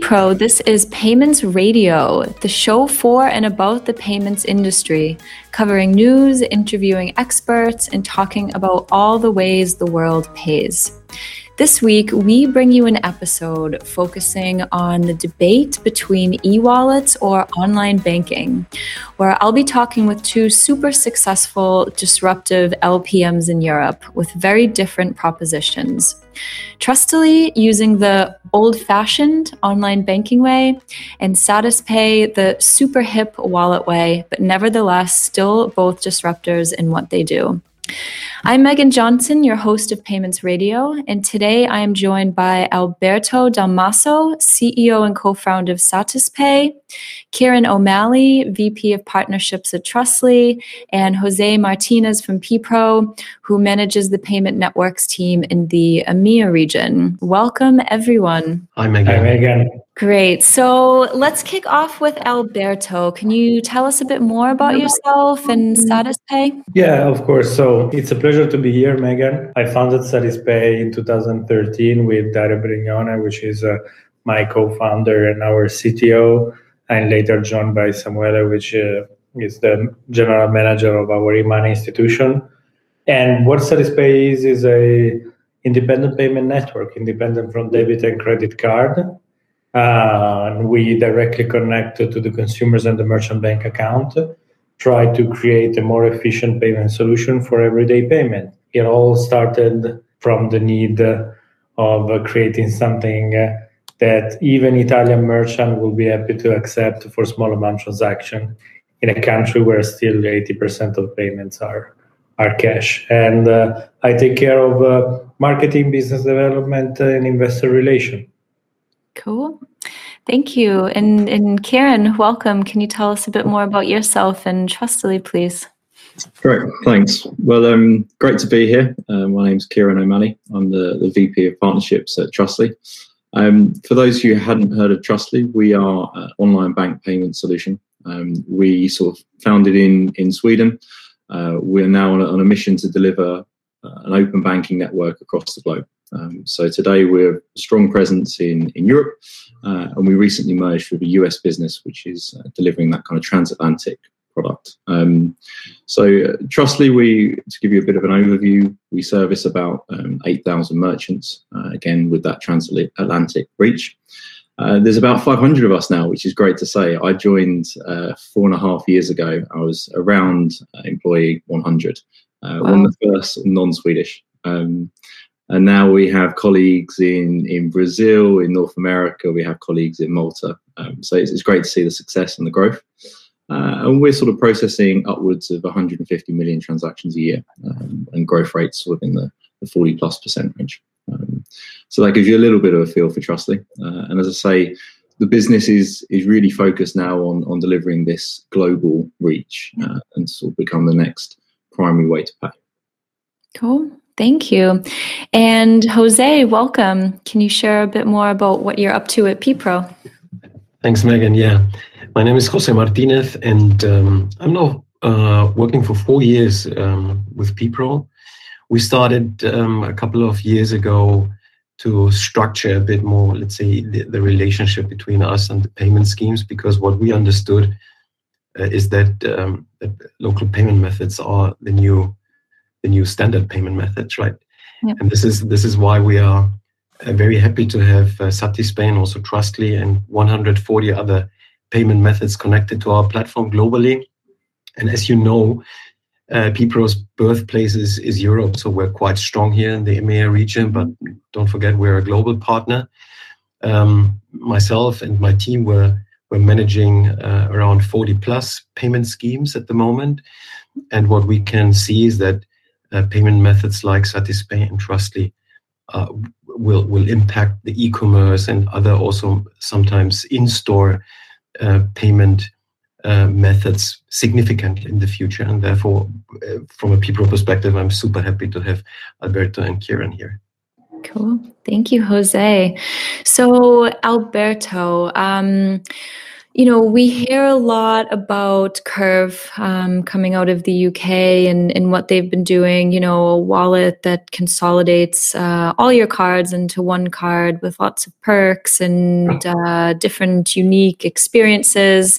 PPRO, this is Payments Radio, the show for and about the payments industry, covering news, interviewing experts, and talking about all the ways the world pays. This week, we bring you an episode focusing on the debate between e wallets or online banking, where I'll be talking with two super successful, disruptive LPMs in Europe with very different propositions. Trustly using the old fashioned online banking way, and Satispay the super hip wallet way, but nevertheless still both disruptors in what they do. I'm Megan Johnson, your host of Payments Radio, and today I am joined by Alberto Dalmaso, CEO and co-founder of Satispay, Kieran O'Malley, VP of Partnerships at Trustly, and Jose Martinez from PPRO, who manages the payment networks team in the EMEA region. Welcome, everyone. Hi, Megan. Hi, Megan. Great. So let's kick off with Alberto. Can you tell us a bit more about yourself and Satispay? Yeah, of course. So it's a pleasure to be here, Megan. I founded Satispay in 2013 with Dario Brignone, which is uh, my co-founder and our CTO, and later joined by Samuele, which uh, is the general manager of our e-money institution. And what Satispay is is a independent payment network, independent from debit and credit card and we directly connect to the consumers and the merchant bank account, try to create a more efficient payment solution for everyday payment. It all started from the need of creating something that even Italian merchant will be happy to accept for small amount transaction in a country where still 80% of payments are are cash. And uh, I take care of uh, marketing, business development, and investor relation. Cool. Thank you. And, and Kieran, welcome. Can you tell us a bit more about yourself and Trustly, please? Great, thanks. Well, um, great to be here. Uh, my name's Kieran O'Malley. I'm the, the VP of Partnerships at Trustly. Um, for those who hadn't heard of Trustly, we are an online bank payment solution. Um, we sort of founded in, in Sweden. Uh, we're now on a, on a mission to deliver uh, an open banking network across the globe. Um, so today we're a strong presence in, in Europe, uh, and we recently merged with a US business which is uh, delivering that kind of transatlantic product. Um, so uh, Trustly, we to give you a bit of an overview, we service about um, 8,000 merchants, uh, again with that transatlantic reach. Uh, there's about 500 of us now, which is great to say. I joined uh, four and a half years ago. I was around employee 100, wow. one of the first non-Swedish. Um, and now we have colleagues in, in Brazil, in North America, we have colleagues in Malta. Um, so it's, it's, great to see the success and the growth. Uh, and we're sort of processing upwards of 150 million transactions a year um, and growth rates sort of in the, the 40 plus percent range. Um, so that gives you a little bit of a feel for Trustly. Uh, and as I say, the business is is really focused now on on delivering this global reach uh, and sort of become the next primary way to pay. Cool. Thank you. And Jose, welcome. Can you share a bit more about what you're up to at PPRO? Thanks, Megan. Yeah, my name is Jose Martinez, and um, I'm now uh, working for four years um, with PPRO. We started um, a couple of years ago to structure a bit more, let's say, the, the, relationship between us and the payment schemes, because what we understood uh, is that, um, that local payment methods are the new the new standard payment methods, right? Yep. And this is this is why we are uh, very happy to have uh, Satispay and also Trustly and 140 other payment methods connected to our platform globally. And as you know, uh, PPRO's birthplace is, is Europe, so we're quite strong here in the EMEA region. But don't forget, we're a global partner. Um, myself and my team were we're managing uh, around 40 plus payment schemes at the moment. And what we can see is that uh, payment methods like Satispay and Trustly uh, will will impact the e-commerce and other also sometimes in-store uh, payment uh, methods significantly in the future. And therefore, uh, from a people perspective, I'm super happy to have Alberto and Kieran here. Cool. Thank you, Jose. So, Alberto, um, you know, we hear a lot about Curve um, coming out of the UK and, and what they've been doing. You know, a wallet that consolidates uh, all your cards into one card with lots of perks and uh, different unique experiences.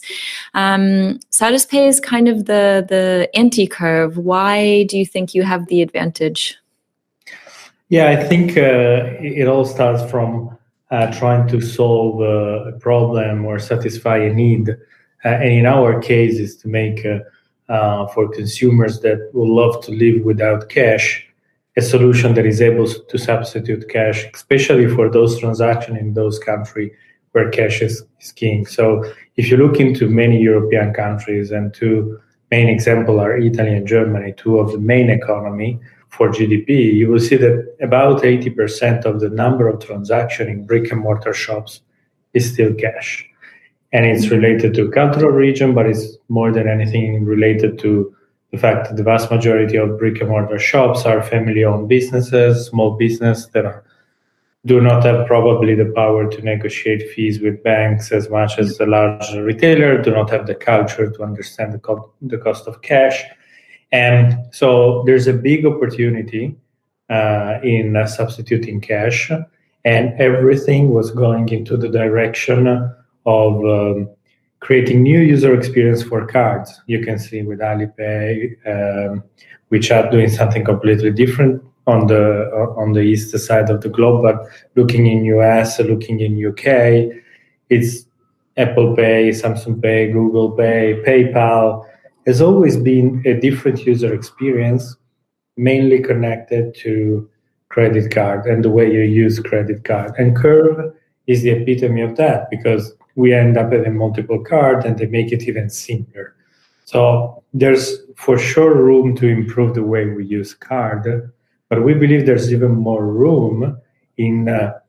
Um, Satispay is kind of the the anti Curve. Why do you think you have the advantage? Yeah, I think uh, it all starts from trying to solve a problem or satisfy a need. Uh, and in our case, is to make uh, for consumers that would love to live without cash a solution that is able to substitute cash, especially for those transactions in those countries where cash is, is king. So if you look into many European countries, and two main examples are Italy and Germany, two of the main economy, for GDP, you will see that about 80% of the number of transactions in brick and mortar shops is still cash. And it's related to cultural region, but it's more than anything related to the fact that the vast majority of brick and mortar shops are family owned businesses, small business that are, do not have probably the power to negotiate fees with banks as much as the large retailer, do not have the culture to understand the, co- the cost of cash and so there's a big opportunity uh, in uh, substituting cash, and everything was going into the direction of um, creating new user experience for cards. You can see with Alipay, um, which are doing something completely different on the uh, on the east side of the globe, but looking in US, looking in UK, it's Apple Pay, Samsung Pay, Google Pay, PayPal has always been a different user experience, mainly connected to credit card and the way you use credit card. And Curve is the epitome of that because we end up having multiple cards and they make it even simpler. So there's for sure room to improve the way we use card, but we believe there's even more room in uh,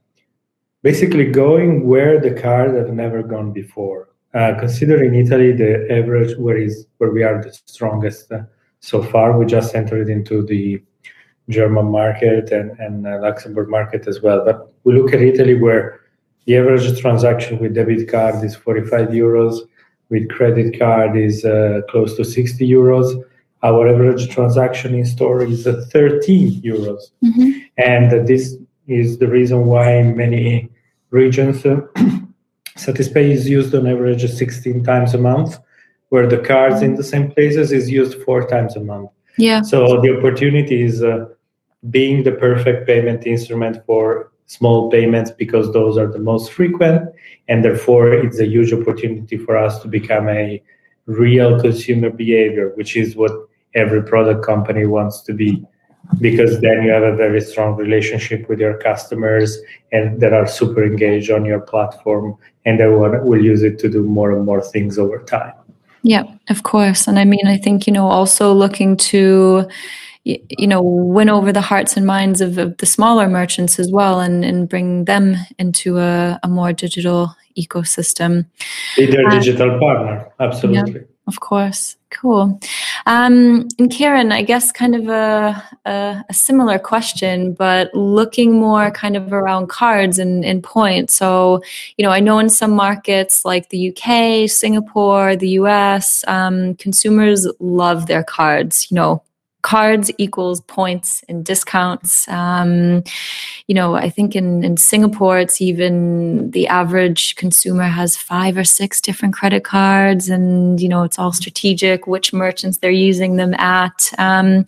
basically going where the card have never gone before. Uh, considering Italy, the average where is where we are the strongest uh, so far. We just entered into the German market and, and uh, Luxembourg market as well. But we look at Italy where the average transaction with debit card is 45 euros, with credit card is uh, close to 60 euros. Our average transaction in store is uh, 13 euros. Mm-hmm. And this is the reason why many regions Satispay is used on average 16 times a month, where the cards in the same places is used four times a month. Yeah. So the opportunity is uh, being the perfect payment instrument for small payments because those are the most frequent, and therefore it's a huge opportunity for us to become a real consumer behavior, which is what every product company wants to be because then you have a very strong relationship with your customers and that are super engaged on your platform and they will, will use it to do more and more things over time. Yeah of course. And i mean i think you know also looking to you know win over the hearts and minds of, of the smaller merchants as well and, and bring them into a, a more digital ecosystem. Be their uh, digital partner absolutely. yeah of course. Cool. Um, and Kieran, I guess kind of a, a, a, similar question, but looking more kind of around cards and, and points. So, you know, I know in some markets like the UK, Singapore, the US, um, consumers love their cards. You know, cards equals points and discounts. Um, you know, I think in, in Singapore, it's even the average consumer has five or six different credit cards, and you know, it's all strategic which merchants they're using them at. Um,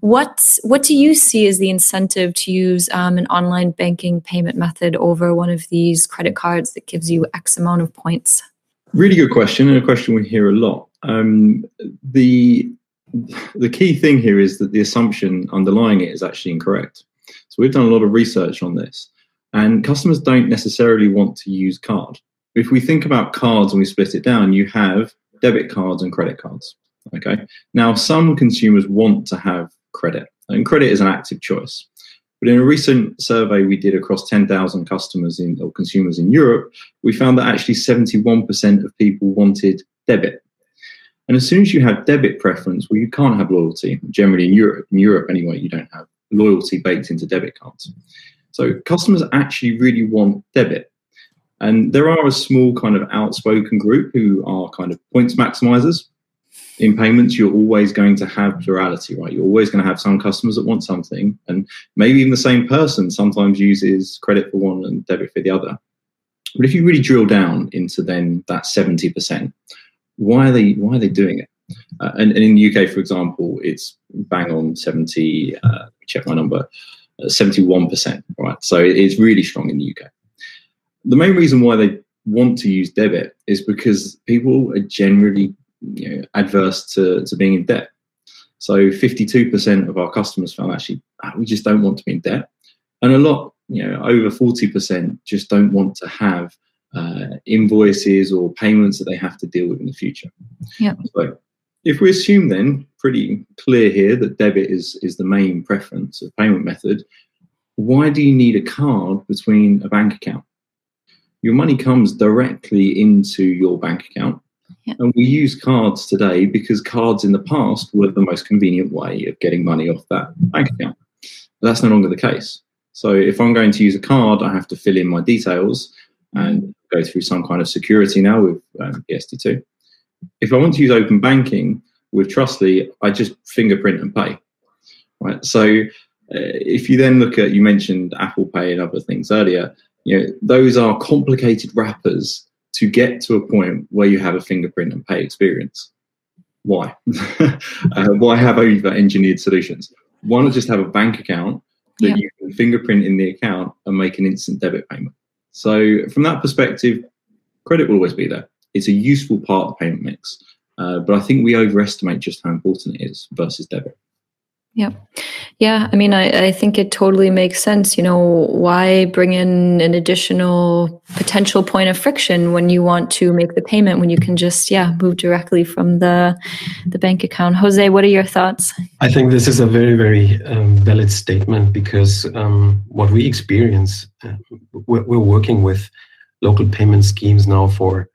what what do you see as the incentive to use um, an online banking payment method over one of these credit cards that gives you X amount of points? Really good question, and a question we hear a lot. Um, the the key thing here is that the assumption underlying it is actually incorrect. So we've done a lot of research on this, and customers don't necessarily want to use card. If we think about cards and we split it down, you have debit cards and credit cards. Okay. Now, some consumers want to have credit, and credit is an active choice. But in a recent survey we did across 10,000 customers in, or consumers in Europe, we found that actually 71% of people wanted debit. And as soon as you have debit preference, well, you can't have loyalty. Generally, in Europe, in Europe anyway, you don't have loyalty baked into debit cards. So customers actually really want debit. And there are a small kind of outspoken group who are kind of points maximizers. In payments, you're always going to have plurality, right? You're always going to have some customers that want something, and maybe even the same person sometimes uses credit for one and debit for the other. But if you really drill down into then that 70%, why are they why are they doing it? Uh, and, and, in the UK, for example, it's bang on 70, uh, check my number, uh, 71%, right? So it's really strong in the UK. The main reason why they want to use debit is because people are generally you know, adverse to, to being in debt. So 52% of our customers found actually, ah, we just don't want to be in debt. And a lot, you know, over 40% just don't want to have uh, invoices or payments that they have to deal with in the future. Yeah. So if we assume then, pretty clear here that debit is, is the main preference of payment method, why do you need a card between a bank account? Your money comes directly into your bank account. Yeah. And we use cards today because cards in the past were the most convenient way of getting money off that bank account. But that's no longer the case. So if I'm going to use a card, I have to fill in my details and go through some kind of security now with um, PSD2 if I want to use open banking with Trustly, I just fingerprint and pay. Right. So uh, if you then look at, you mentioned Apple Pay and other things earlier, you know, those are complicated wrappers to get to a point where you have a fingerprint and pay experience. Why? uh, why have over engineered solutions? Why not just have a bank account that yeah. you can fingerprint in the account and make an instant debit payment? So, from that perspective, credit will always be there it's a useful part of the payment mix. Uh, but I think we overestimate just how important it is versus debit. Yeah. Yeah. I mean, I, I think it totally makes sense. You know, why bring in an additional potential point of friction when you want to make the payment when you can just, yeah, move directly from the the bank account? Jose, what are your thoughts? I think this is a very, very um, valid statement because um, what we experience, uh, we're, we're working with local payment schemes now for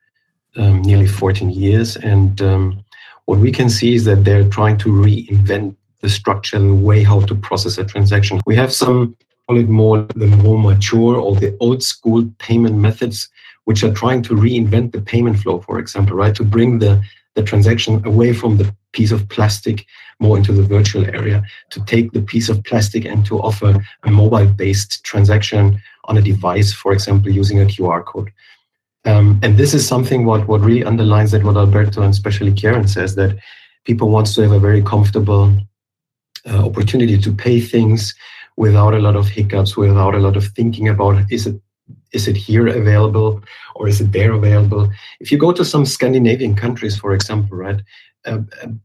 um, nearly 14 years. And um, what we can see is that they're trying to reinvent the structure, the way how to process a transaction. We have some, call it more the more mature or the old school payment methods, which are trying to reinvent the payment flow, for example, right? To bring the, the transaction away from the piece of plastic more into the virtual area, to take the piece of plastic and to offer a mobile based transaction on a device, for example, using a QR code. Um, and this is something what, what really underlines that what Alberto and especially Kieran says that people want to have a very comfortable uh, opportunity to pay things without a lot of hiccups, without a lot of thinking about is it is it here available or is it there available? If you go to some Scandinavian countries, for example, right, uh,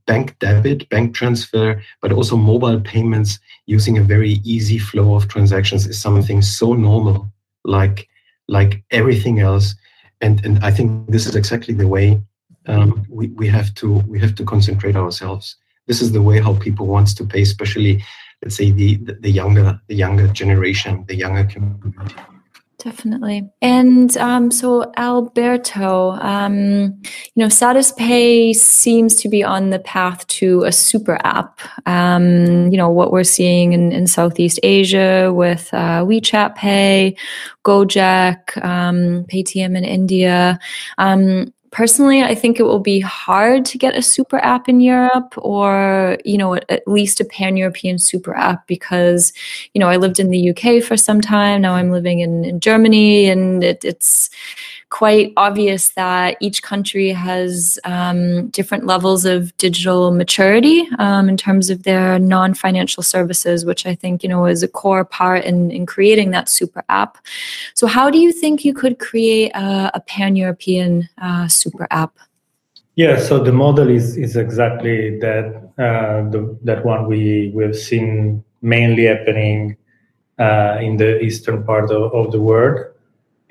bank debit, bank transfer, but also mobile payments using a very easy flow of transactions is something so normal, like like everything else and and I think this is exactly the way um, we we have to we have to concentrate ourselves. This is the way how people wants to pay, especially let's say the the, younger the younger generation, the younger community. Definitely. And um, so, Alberto, um, you know, Satispay seems to be on the path to a super app. Um, you know, what we're seeing in, in Southeast Asia with uh, WeChat Pay, Gojek, um, Paytm in India. Um, personally i think it will be hard to get a super app in europe or you know at least a pan-european super app because you know i lived in the uk for some time. Now i'm living in, in germany and it, it's quite obvious that each country has um, different levels of digital maturity um, in terms of their non-financial services, which I think you know is a core part in, in creating that super app. So, how do you think you could create a, a pan-European uh, super app? Yeah, so the model is is exactly that uh, the, that one we we've seen mainly happening uh, in the eastern part of, of the world.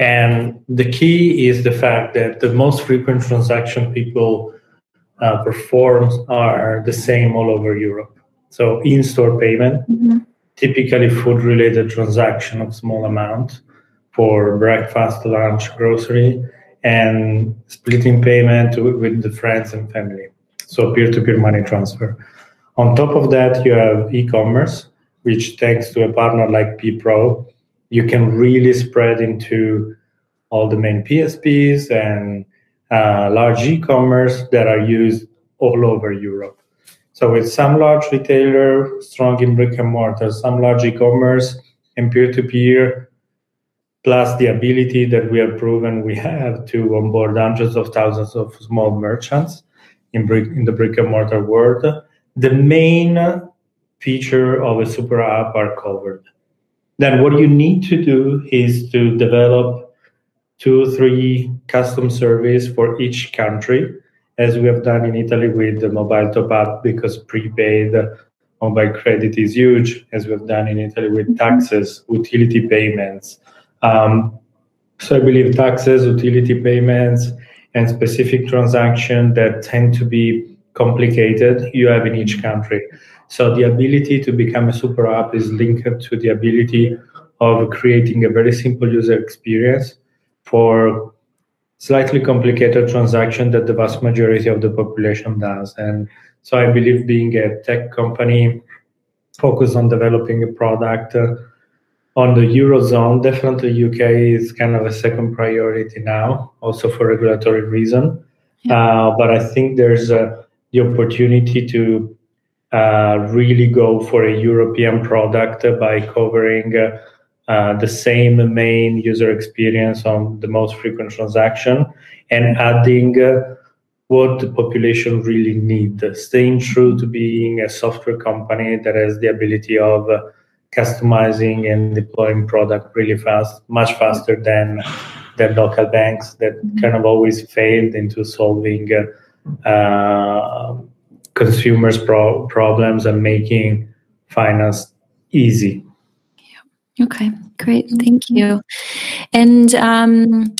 And the key is the fact that the most frequent transaction people uh, perform are the same all over Europe. So in-store payment, mm-hmm. typically food-related transaction of small amount for breakfast, lunch, grocery, and splitting payment with the friends and family. So peer-to-peer money transfer. On top of that, you have e-commerce, which thanks to a partner like PPRO, you can really spread into all the main PSPs and uh, large e-commerce that are used all over Europe. So with some large retailer strong in brick and mortar, some large e-commerce and peer-to-peer, plus the ability that we have proven we have to onboard hundreds of thousands of small merchants in brick in the brick and mortar world. The main feature of a super app are covered. Then what you need to do is to develop two, or three custom surveys for each country, as we have done in Italy with the mobile top up because prepaid mobile credit is huge, as we have done in Italy with taxes, utility payments. Um, so I believe taxes, utility payments, and specific transactions that tend to be complicated you have in each country. So the ability to become a super app is linked to the ability of creating a very simple user experience for slightly complicated transaction that the vast majority of the population does. And so I believe being a tech company focused on developing a product uh, on the eurozone, definitely UK is kind of a second priority now, also for regulatory reason. Yeah. Uh, but I think there's uh, the opportunity to really go for a European product by covering uh, uh, the same main user experience on the most frequent transaction and adding uh, what the population really need staying true to being a software company that has the ability of uh, customizing and deploying product really fast much faster than than local banks that kind of always failed into solving uh, consumers pro- problems and making finance easy Okay, great. Thank you. And um,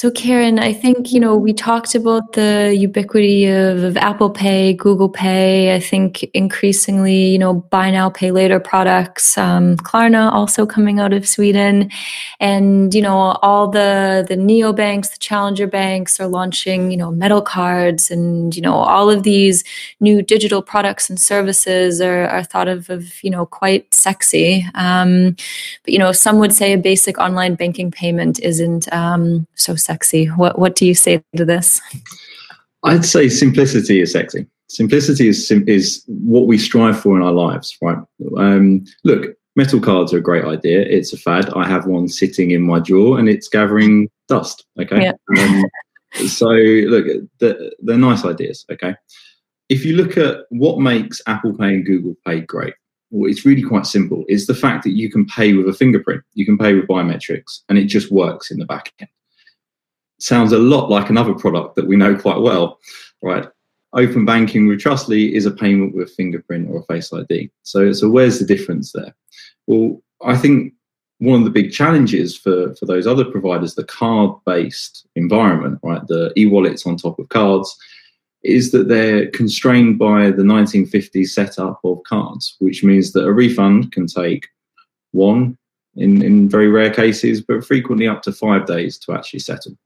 so, Kieran, I think, you know, we talked about the ubiquity of, of, Apple Pay, Google Pay. I think increasingly, you know, buy now, pay later products, um, Klarna also coming out of Sweden. And, you know, all the, the neobanks, the challenger banks are launching, you know, metal cards and, you know, all of these new digital products and services are, are thought of, of, you know, quite sexy. Um, but, you know, some would say a basic online banking payment isn't um, so sexy sexy. What what do you say to this? I'd say simplicity is sexy. Simplicity is sim- is what we strive for in our lives, right? Um, look, metal cards are a great idea. It's a fad. I have one sitting in my drawer, and it's gathering dust. Okay. Yeah. Um, so look, they're, they're nice ideas. Okay. If you look at what makes Apple Pay and Google Pay great, well, it's really quite simple. It's the fact that you can pay with a fingerprint, you can pay with biometrics, and it just works in the back end sounds a lot like another product that we know quite well, right? Open banking with Trustly is a payment with fingerprint or a face ID. So, so where's the difference there? Well, I think one of the big challenges for, for those other providers, the card-based environment, right, the e-wallets on top of cards, is that they're constrained by the 1950s setup of cards, which means that a refund can take one, in, in very rare cases, but frequently up to five days to actually settle.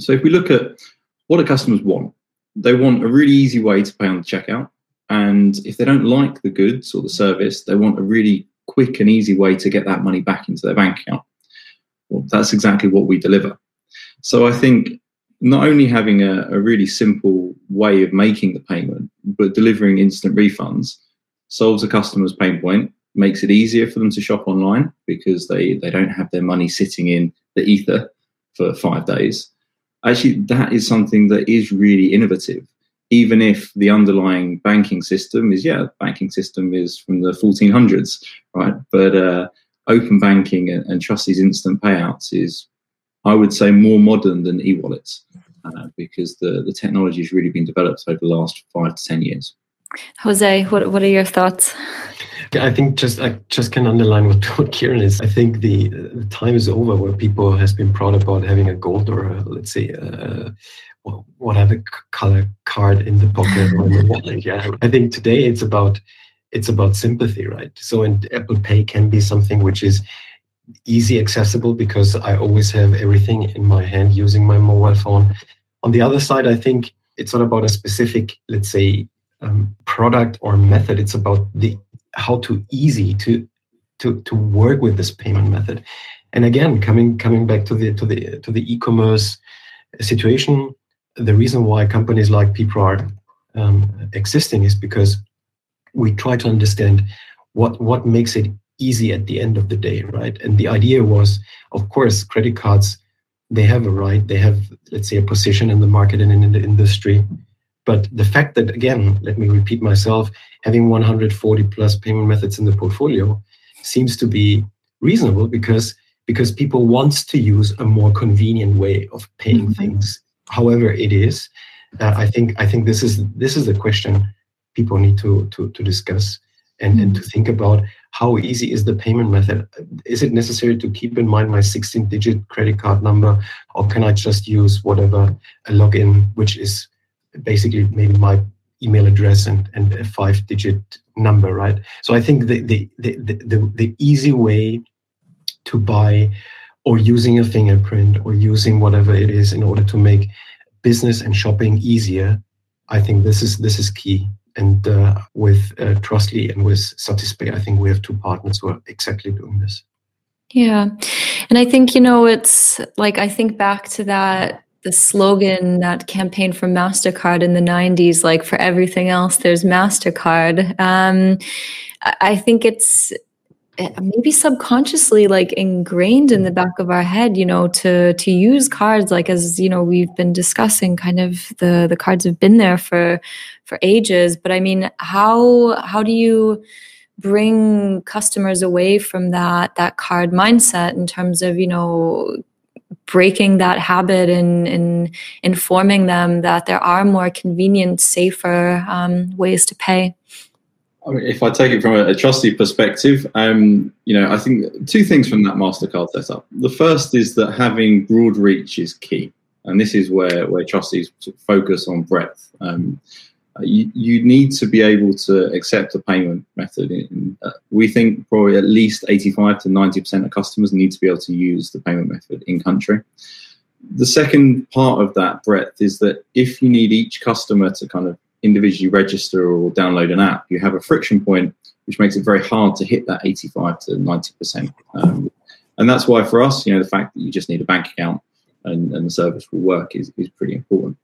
So if we look at what do customers want, they want a really easy way to pay on the checkout. And if they don't like the goods or the service, they want a really quick and easy way to get that money back into their bank account. Well, that's exactly what we deliver. So I think not only having a, a really simple way of making the payment, but delivering instant refunds solves a customer's pain point, makes it easier for them to shop online because they, they don't have their money sitting in the ether for five days actually that is something that is really innovative even if the underlying banking system is yeah banking system is from the 1400s right? But uh, open banking and, and Trustly's instant payouts is i would say more modern than e-wallets uh, because the, the technology has really been developed over the last five to ten years. Jose what, what are your thoughts I think just I just can underline what, what Kieran is. I think the, the time is over where people has been proud about having a gold or a, let's say a, whatever color card in the pocket or in the wallet. Yeah, I think today it's about it's about sympathy, right? So, and Apple Pay can be something which is easy accessible because I always have everything in my hand using my mobile phone. On the other side, I think it's not about a specific, let's say, um, product or method. It's about the how to easy to to to work with this payment method And again, coming coming back to the to the to the e-commerce situation, the reason why companies like PPRO are um, existing is because we try to understand what what makes it easy at the end of the day, right? And the idea was, of course, credit cards they have a right, they have let's say a position in the market and in the industry. But the fact that again, let me repeat myself, having 140 plus payment methods in the portfolio seems to be reasonable because because people want to use a more convenient way of paying mm-hmm. things, however it is. Uh, I think I think this is this is the question people need to to, to discuss and, mm-hmm. and to think about how easy is the payment method? Is it necessary to keep in mind my 16 digit credit card number, or can I just use whatever a login, which is basically maybe my email address and, and a five digit number, right? So I think the, the, the, the, the easy way to buy or using a fingerprint or using whatever it is in order to make business and shopping easier i think this is this is key. And uh, with uh, trustly and with satispay i think we have two partners who are exactly doing this. Yeah. And i think you know it's like i think back to that the slogan that campaign from mastercard in the 90s like for everything else there's mastercard. Um, i think it's Eh, maybe subconsciously like ingrained in the back of our head you know to to use cards like as you know we've been discussing kind of the the cards have been there for for ages. But i mean how how do you bring customers away from that that card mindset in terms of you know breaking that habit and, and informing them that there are more convenient safer um, ways to pay I mean, if I take it from a, a Trustly perspective, um, you know, I think two things from that Mastercard setup. The first is that having broad reach is key, and this is where where Trustly's focus on breadth. Um, you, you need to be able to accept a payment method. Uh, we think probably at least 85 to 90% of customers need to be able to use the payment method in country. The second part of that breadth is that if you need each customer to kind of individually register or download an app, you have a friction point which makes it very hard to hit that 85 to 90%. Um, and that's why for us, you know, the fact that you just need a bank account and, and the service will work is, is pretty important.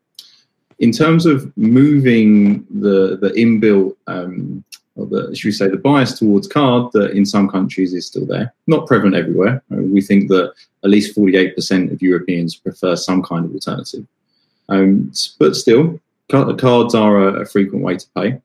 In terms of moving the, the inbuilt, um, or the, should we say, the bias towards card that in some countries is still there, not prevalent everywhere. Uh, we think that at least 48% of Europeans prefer some kind of alternative. Um, but still, cards are a, a, frequent way to pay.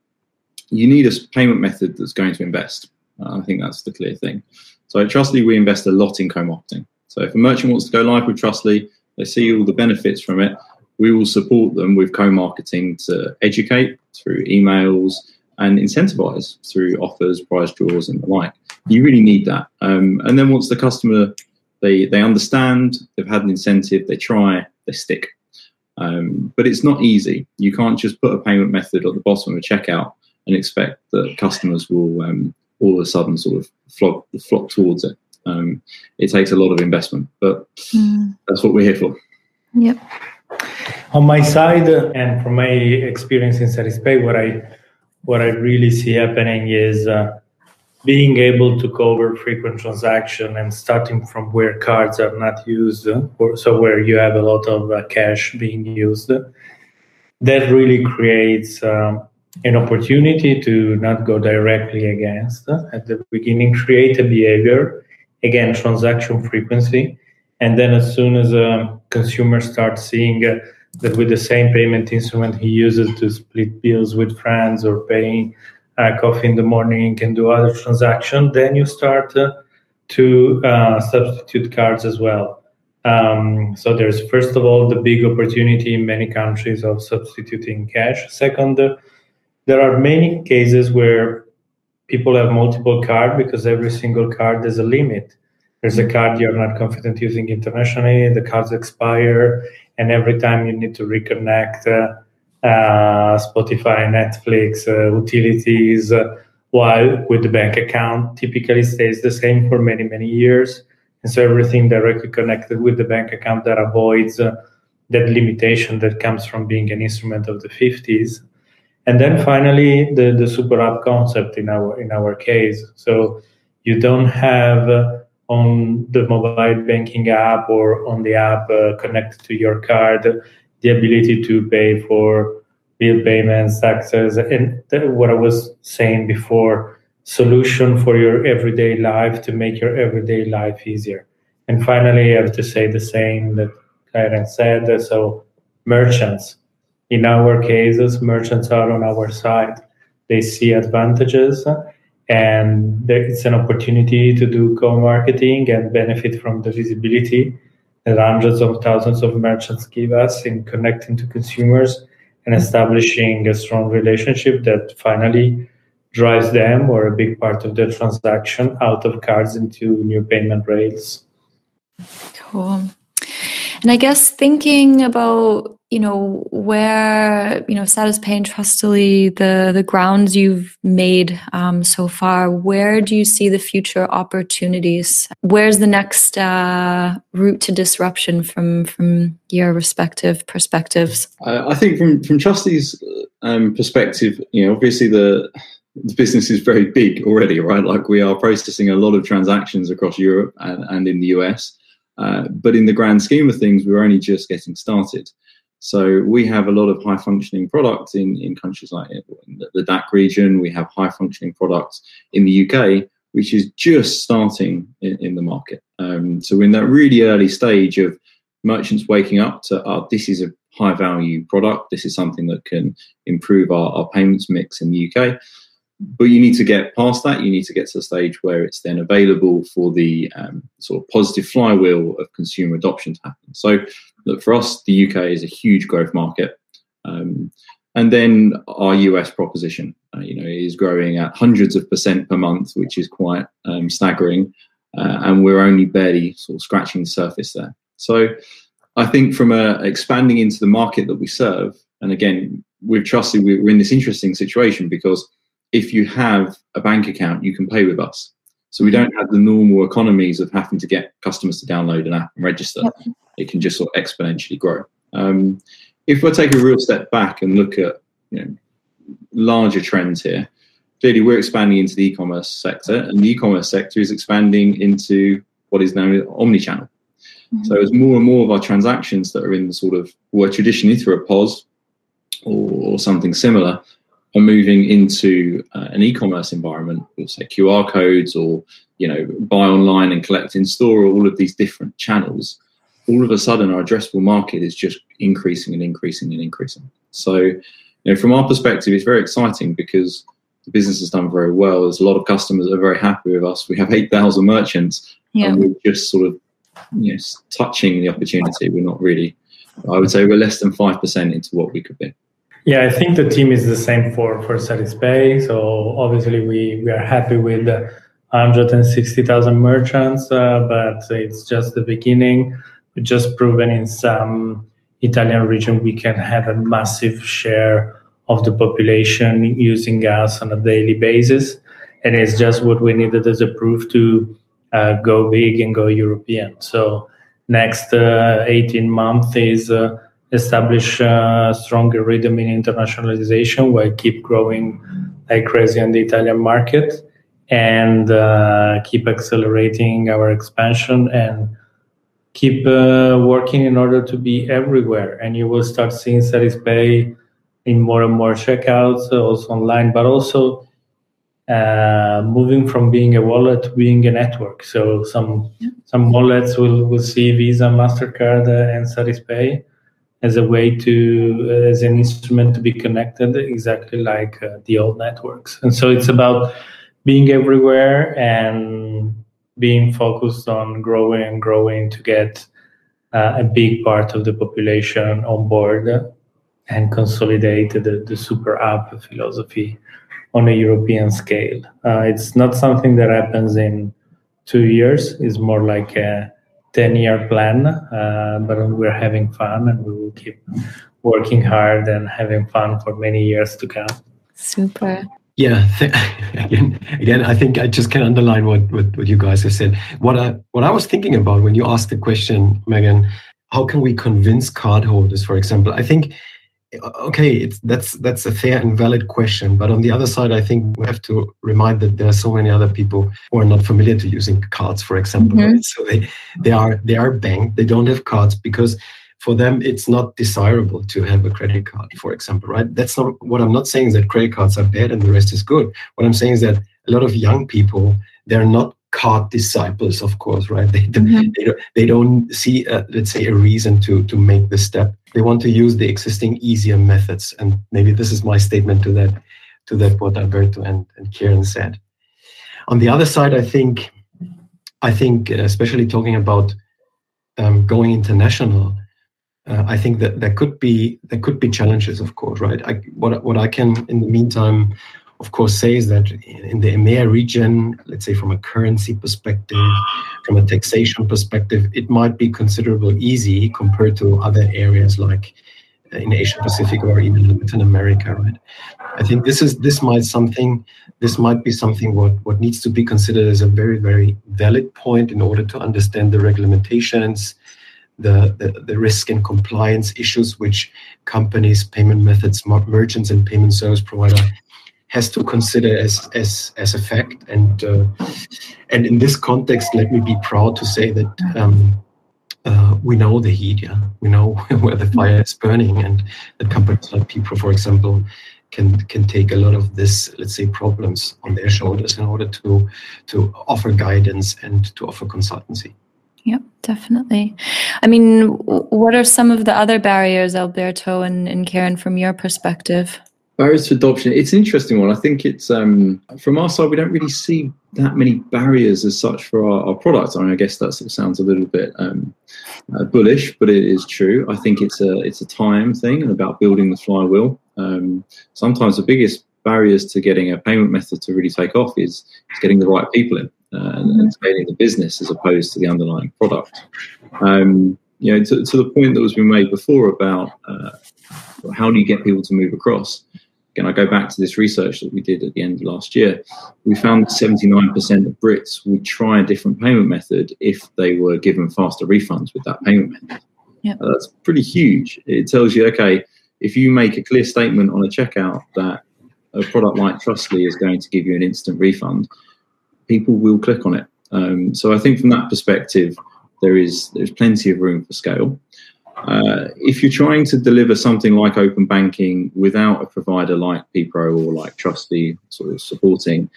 You need a payment method that's going to invest. Uh, I think that's the clear thing. So at Trustly, we invest a lot in co-marketing. So if a merchant wants to go live with Trustly, they see all the benefits from it. We will support them with co-marketing to educate through emails and incentivize through offers, prize draws, and the like. You really need that. Um, and then once the customer they they understand, they've had an incentive, they try, they stick. Um, but it's not easy. You can't just put a payment method at the bottom of a checkout and expect that customers will um, all of a sudden sort of flock, flock towards it. Um, it takes a lot of investment, but mm. that's what we're here for. Yep. On my side, and from my experience in Satispay, what I what I really see happening is uh, being able to cover frequent transaction and starting from where cards are not used, or so where you have a lot of uh, cash being used, that really creates um, an opportunity to not go directly against at the beginning, create a behavior, again, transaction frequency. And then as soon as a consumer starts seeing uh, that with the same payment instrument he uses to split bills with friends or paying uh, coffee in the morning can do other transactions, then you start uh, to uh, substitute cards as well. Um, so there's first of all the big opportunity in many countries of substituting cash. Second, uh, there are many cases where people have multiple cards because every single card has a limit. There's a card you're not confident using internationally, the cards expire, and every time you need to reconnect uh, uh, Spotify, Netflix, uh, utilities, uh, while with the bank account typically stays the same for many, many years. And so everything directly connected with the bank account that avoids that limitation that comes from being an instrument of the 50s. And then finally, the, the super app concept in our in our case. So you don't have on the mobile banking app or on the app uh, connected to your card, the ability to pay for bill payments, taxes, and what I was saying before, solution for your everyday life to make your everyday life easier. And finally, I have to say the same that Kieran said. So merchants, in our cases, merchants are on our side. They see advantages and it's an opportunity to do co-marketing and benefit from the visibility that hundreds of thousands of merchants give us in connecting to consumers and establishing a strong relationship that finally drives them or a big part of the transaction out of cards into new payment rails. Cool. And I guess thinking about you know where you know Satispay and Trustly the the grounds you've made um, so far where do you see the future opportunities? Where's the next uh, route to disruption from from your respective perspectives? I think from from Trustly's um, perspective you know obviously the the business is very big already right? Like we are processing a lot of transactions across europe and, and in the us uh, but in the grand scheme of things we're only just getting started so we have a lot of high functioning products in, in countries like in the DACH region. We have high functioning products in the UK, which is just starting in, in the market. Um, so we're in that really early stage of merchants waking up to, oh, this is a high value product. This is something that can improve our, our payments mix in the UK. But you need to get past that. You need to get to the stage where it's then available for the um, sort of positive flywheel of consumer adoption to happen. So Look, for us, the UK is a huge growth market. Um, and then our US proposition, uh, you know, is growing at hundreds of percent per month, which is quite um, staggering. Uh, and we're only barely sort of scratching the surface there. So I think from a, expanding into the market that we serve, and again, with Trustly, we're in this interesting situation because if you have a bank account, you can pay with us. So we don't have the normal economies of having to get customers to download an app and register. Yep it can just sort of exponentially grow. Um, if we take a real step back and look at you know, larger trends here, clearly we're expanding into the e-commerce sector, and the e-commerce sector is expanding into what is known as omni-channel. Mm-hmm. So as more and more of our transactions that are in the sort of were traditionally through a POS or, or something similar are moving into uh, an e-commerce environment with say QR codes or you know buy online and collect in store, all of these different channels all of a sudden our addressable market is just increasing and increasing and increasing. So, you know, from our perspective, it's very exciting because the business has done very well. There's a lot of customers that are very happy with us. We have 8,000 merchants yeah. and we're just sort of, you know, touching the opportunity. We're not really, I would say we're less than 5% into what we could be. Yeah, I think the team is the same for, for Satispay. So obviously we, we are happy with the 160,000 merchants, uh, but it's just the beginning We've just proven in some Italian region we can have a massive share of the population using us on a daily basis. And it's just what we needed as a proof to uh, go big and go European. So next uh, 18 months is uh, establish a stronger rhythm in internationalization while keep growing like crazy on the Italian market and uh, keep accelerating our expansion and keep uh, working in order to be everywhere. And you will start seeing Satispay in more and more checkouts, uh, also online, but also uh, moving from being a wallet to being a network. So some yeah. some wallets will, will see Visa, Mastercard, uh, and Satispay as a way to uh, as an instrument to be connected, exactly like uh, the old networks. And so it's about being everywhere and being focused on growing and growing to get uh, a big part of the population on board and consolidate the, the super app philosophy on a European scale. Uh, it's not something that happens in two years. It's more like a 10 year plan, uh, but we're having fun and we will keep working hard and having fun for many years to come. Super. Yeah, th- again, again, I think I just can underline what, what, what you guys have said. What I what I was thinking about when you asked the question, Megan, how can we convince cardholders, for example? I think okay, it's that's that's a fair and valid question. But on the other side, I think we have to remind that there are so many other people who are not familiar to using cards, for example. Mm-hmm. Right? So they they are they are banked. They don't have cards because for them it's not desirable to have a credit card, for example. Right? That's not what I'm not saying is that credit cards are bad and the rest is good. What I'm saying is that a lot of young people they're not card disciples, of course, right? They, mm-hmm. they, don't, they don't see, a, let's say, a reason to to make the step. They want to use the existing easier methods, and maybe this is my statement to that, to that what Alberto and, and Kieran said. On the other side, I think, I think, uh, especially talking about um, going international, uh, I think that there could be there could be challenges, of course, right? I, what what I can in the meantime of course, says that in the EMEA region, let's say from a currency perspective, from a taxation perspective, it might be considerably easy compared to other areas like uh, in Asia Pacific or even Latin America, right? I think this is this might something this might be something what what needs to be considered as a very very valid point in order to understand the regulations, the, the, the risk and compliance issues which companies, payment methods, merchants, and payment service provider has to consider as as as a fact. And uh, and in this context, let me be proud to say that um, uh, we know the heat. Yeah, we know where the fire is burning, and that companies like PPRO, for example, can can take a lot of this, let's say, problems on their shoulders in order to to offer guidance and to offer consultancy. Yep, definitely. I mean, what are some of the other barriers, Alberto and, and Kieran, from your perspective? Barriers to adoption. It's an interesting one. I think it's um, from our side we don't really see that many barriers as such for our, our products i mean i guess that sort of sounds a little bit um, uh, bullish but it is true. I think it's a it's a time thing and about building the flywheel. Um, sometimes the biggest barriers to getting a payment method to really take off is, is getting the right people in uh, and, and, scaling the business as opposed to the underlying product. Um, you know to, to, the point that was been made before about uh, how do you get people to move across again, I go back to this research that we did at the end of last year. We found that 79% of Brits would try a different payment method if they were given faster refunds with that payment method. Yep. Uh, that's pretty huge. It tells you, okay, if you make a clear statement on a checkout that a product like Trustly is going to give you an instant refund, people will click on it. Um, so I think from that perspective, there is there's plenty of room for scale. Uh, if you're trying to deliver something like open banking without a provider like PPRO or like Trustly sort of supporting,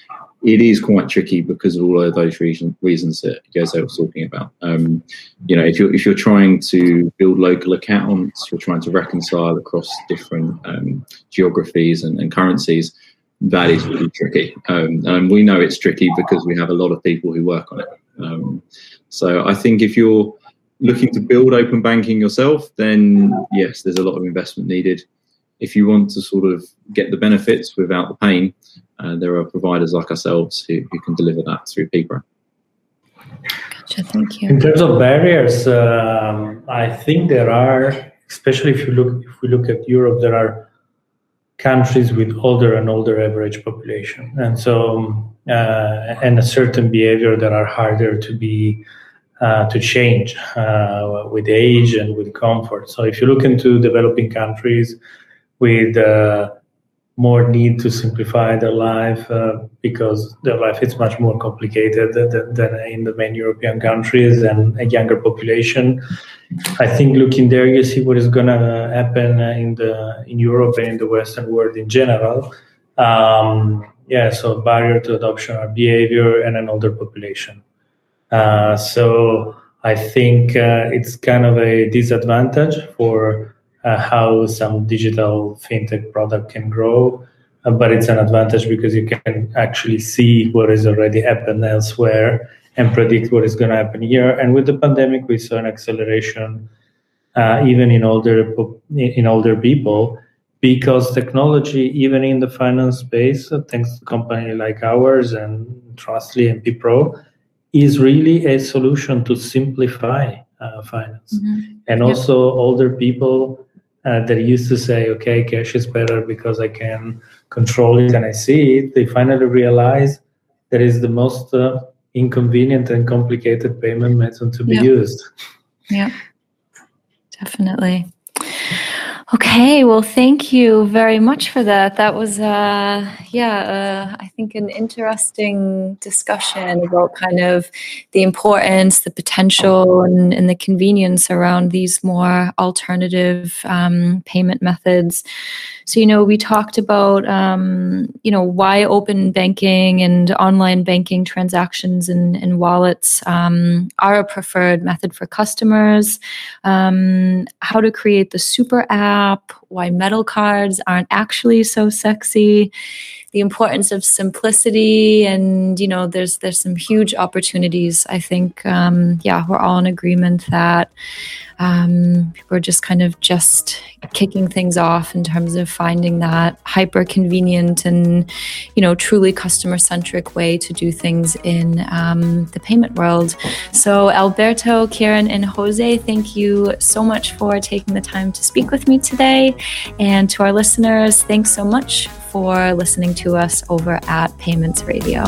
it is quite tricky because of all of those reason, reasons that Jose was talking about. Um, you know, if you're if you're trying to build local accounts, you're trying to reconcile across different um, geographies and, and, currencies. That is really tricky, um, and we know it's tricky because we have a lot of people who work on it. Um, so I think if you're looking to build open banking yourself, then yes, there's a lot of investment needed. If you want to sort of get the benefits without the pain, uh, there are providers like ourselves who, who can deliver that through PPRO. Gotcha, thank you. In terms of barriers, um, I think there are, especially if you look if we look at Europe, there are countries with older and older average population, and so uh, and a certain behavior that are harder to be uh, to change uh, with age and with comfort. So if you look into developing countries with uh, more need to simplify their life uh, because their life is much more complicated than, than, in the main European countries and a younger population. I think looking there, you see what is going to happen in the in Europe and in the Western world in general. Um, yeah, so barrier to adoption are behavior and an older population. Uh, so I think uh, it's kind of a disadvantage for uh, how some digital fintech product can grow, uh, but it's an advantage because you can actually see what has already happened elsewhere and predict what is going to happen here. And with the pandemic, we saw an acceleration uh, even in older in older people because technology, even in the finance space, thanks to company like ours and Trustly and PPRO, is really a solution to simplify uh, finance. Mm-hmm. And also, older people uh, that used to say, okay, cash is better because I can control it and I see it, they finally realize that is the most uh, inconvenient and complicated payment method to be yep. used. Yeah, definitely. Okay, well, thank you very much for that. That was, uh, yeah, uh, I think an interesting discussion about kind of the importance, the potential, and, and the convenience around these more alternative um, payment methods. So, you know, we talked about, um, you know, why open banking and online banking transactions and, and wallets um, are a preferred method for customers, um, how to create the super app, why metal cards aren't actually so sexy the importance of simplicity and you know there's there's some huge opportunities i think um, yeah we're all in agreement that um, we're just kind of just kicking things off in terms of finding that hyper convenient and you know truly customer centric way to do things in um, the payment world. So alberto kieran and jose thank you so much for taking the time to speak with me today. And to our listeners thanks so much for listening to us over at payments radio